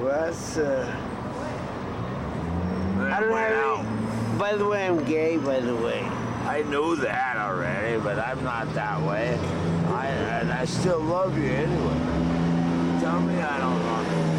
Well, that's. Uh, I don't know. By the way, I'm gay. By the way. I know that already, but I'm not that way. I and I still love you anyway. Tell me I don't love you.